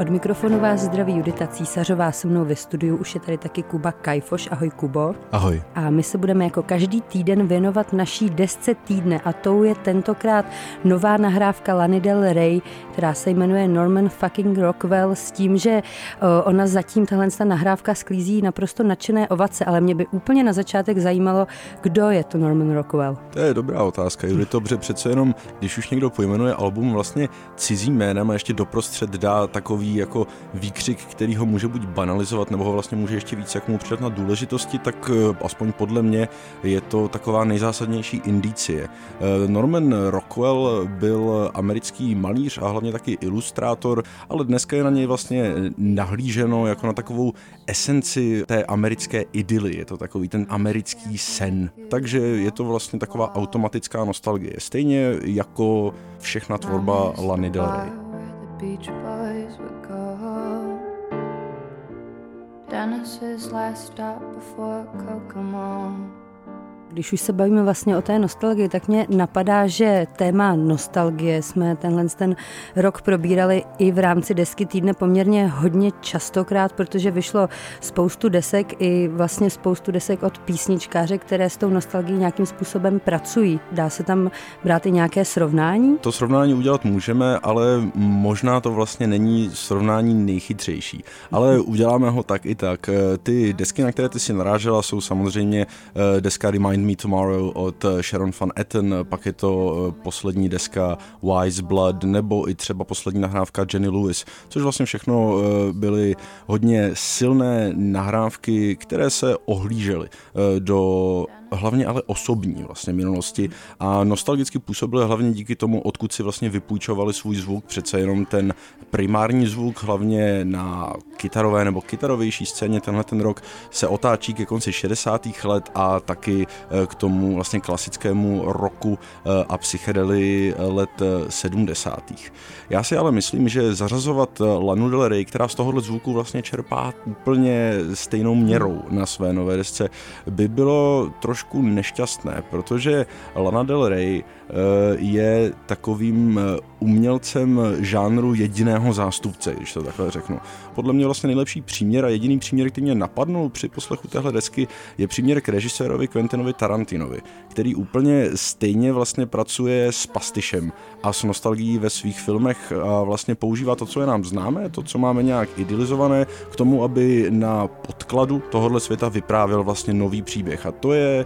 Od mikrofonu vás zdraví Judita Císařová, se mnou ve studiu už je tady taky Kuba Kajfoš. Ahoj Kubo. Ahoj. A my se budeme jako každý týden věnovat naší desce týdne a tou je tentokrát nová nahrávka Lany Del Rey, která se jmenuje Norman fucking Rockwell s tím, že ona zatím tahle nahrávka sklízí naprosto nadšené ovace, ale mě by úplně na začátek zajímalo, kdo je to Norman Rockwell. To je dobrá otázka, Judito, dobře přece jenom, když už někdo pojmenuje album vlastně cizím jménem a ještě doprostřed dá takový takový jako výkřik, který ho může buď banalizovat, nebo ho vlastně může ještě víc jak mu přidat na důležitosti, tak eh, aspoň podle mě je to taková nejzásadnější indicie. Eh, Norman Rockwell byl americký malíř a hlavně taky ilustrátor, ale dneska je na něj vlastně nahlíženo jako na takovou esenci té americké idyly. Je to takový ten americký sen. Takže je to vlastně taková automatická nostalgie. Stejně jako všechna tvorba Lany Del Rey. Beach Boys would go. Dennis's last stop before Kokomo. Když už se bavíme vlastně o té nostalgii, tak mě napadá, že téma nostalgie jsme tenhle ten rok probírali i v rámci desky týdne poměrně hodně častokrát, protože vyšlo spoustu desek i vlastně spoustu desek od písničkáře, které s tou nostalgií nějakým způsobem pracují. Dá se tam brát i nějaké srovnání? To srovnání udělat můžeme, ale možná to vlastně není srovnání nejchytřejší. Ale uděláme ho tak i tak. Ty desky, na které ty si narážela, jsou samozřejmě eh, deska Remind Me Tomorrow od Sharon Van Etten, pak je to eh, poslední deska Wise Blood, nebo i třeba poslední nahrávka Jenny Lewis, což vlastně všechno eh, byly hodně silné nahrávky, které se ohlížely eh, do hlavně ale osobní vlastně minulosti a nostalgicky působily hlavně díky tomu, odkud si vlastně vypůjčovali svůj zvuk, přece jenom ten primární zvuk, hlavně na kytarové nebo kytarovější scéně tenhle ten rok se otáčí ke konci 60. let a taky eh, k tomu vlastně klasickému roku eh, a psychedely let 70. Eh, Já si ale myslím, že zařazovat Lanu Del Rey, která z tohohle zvuku vlastně čerpá úplně stejnou měrou na své nové desce, by bylo trošku nešťastné, protože Lana Del Rey je takovým umělcem žánru jediného zástupce, když to takhle řeknu. Podle mě vlastně nejlepší příměr a jediný příměr, který mě napadnul při poslechu téhle desky, je příměr k režisérovi Quentinovi Tarantinovi, který úplně stejně vlastně pracuje s pastišem a s nostalgií ve svých filmech a vlastně používá to, co je nám známé, to, co máme nějak idealizované, k tomu, aby na podkladu tohohle světa vyprávěl vlastně nový příběh. A to je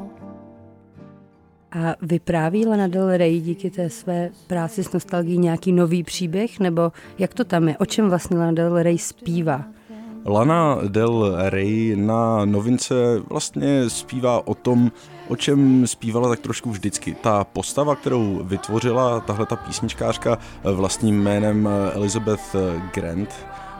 A vypráví Lana Del Rey díky té své práci s nostalgií nějaký nový příběh, nebo jak to tam je? O čem vlastně Lana Del Rey zpívá? Lana Del Rey na novince vlastně zpívá o tom, o čem zpívala tak trošku vždycky. Ta postava, kterou vytvořila tahle ta písničkářka vlastním jménem Elizabeth Grant, Eh,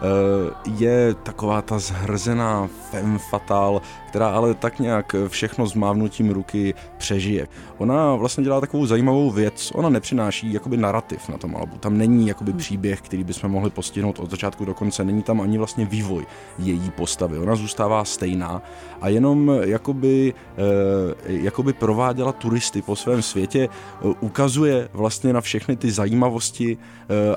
je taková ta zhrzená femme fatale, která ale tak nějak všechno s mávnutím ruky přežije. Ona vlastně dělá takovou zajímavou věc, ona nepřináší jakoby narrativ na tom albu. Tam není jakoby příběh, který bychom mohli postihnout od začátku do konce, není tam ani vlastně vývoj její postavy. Ona zůstává stejná a jenom jakoby, eh, jakoby prováděla turisty po svém světě, eh, ukazuje vlastně na všechny ty zajímavosti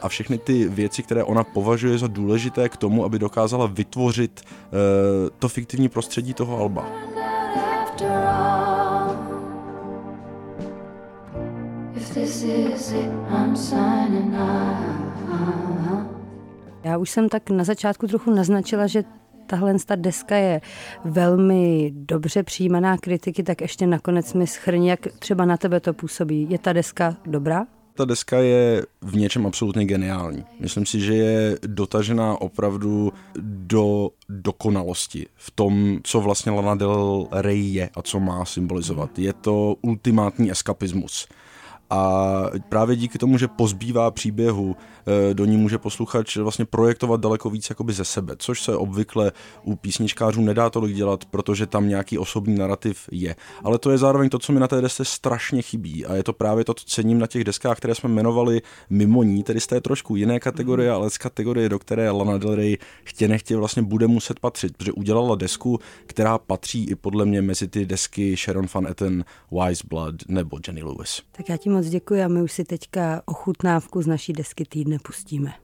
a všechny ty věci, které ona považuje za důležité důležité k tomu, aby dokázala vytvořit uh, to fiktivní prostředí toho alba. Já už jsem tak na začátku trochu naznačila, že tahle ta deska je velmi dobře přijímaná kritiky, tak ještě nakonec mi schrní, jak třeba na tebe to působí. Je ta deska dobrá? Ta deska je v něčem absolutně geniální. Myslím si, že je dotažená opravdu do dokonalosti v tom, co vlastně Lana Del Rey je a co má symbolizovat. Je to ultimátní eskapismus. A právě díky tomu, že pozbývá příběhu, eh, do ní může posluchač vlastně projektovat daleko víc jakoby ze sebe, což se obvykle u písničkářů nedá tolik dělat, protože tam nějaký osobní narrativ je. Ale to je zároveň to, co mi na té desce strašně chybí a je to právě to, co cením na těch deskách, které jsme jmenovali mimo ní, tedy z té trošku jiné kategorie, ale z kategorie, do které Lana Del Rey chtě nechtě vlastně bude muset patřit, protože udělala desku, která patří i podle mě mezi ty desky Sharon Van Etten, Wise Blood nebo Jenny Lewis. Tak já ti moc děkuji a my už si teďka ochutnávku z naší desky týdne pustíme.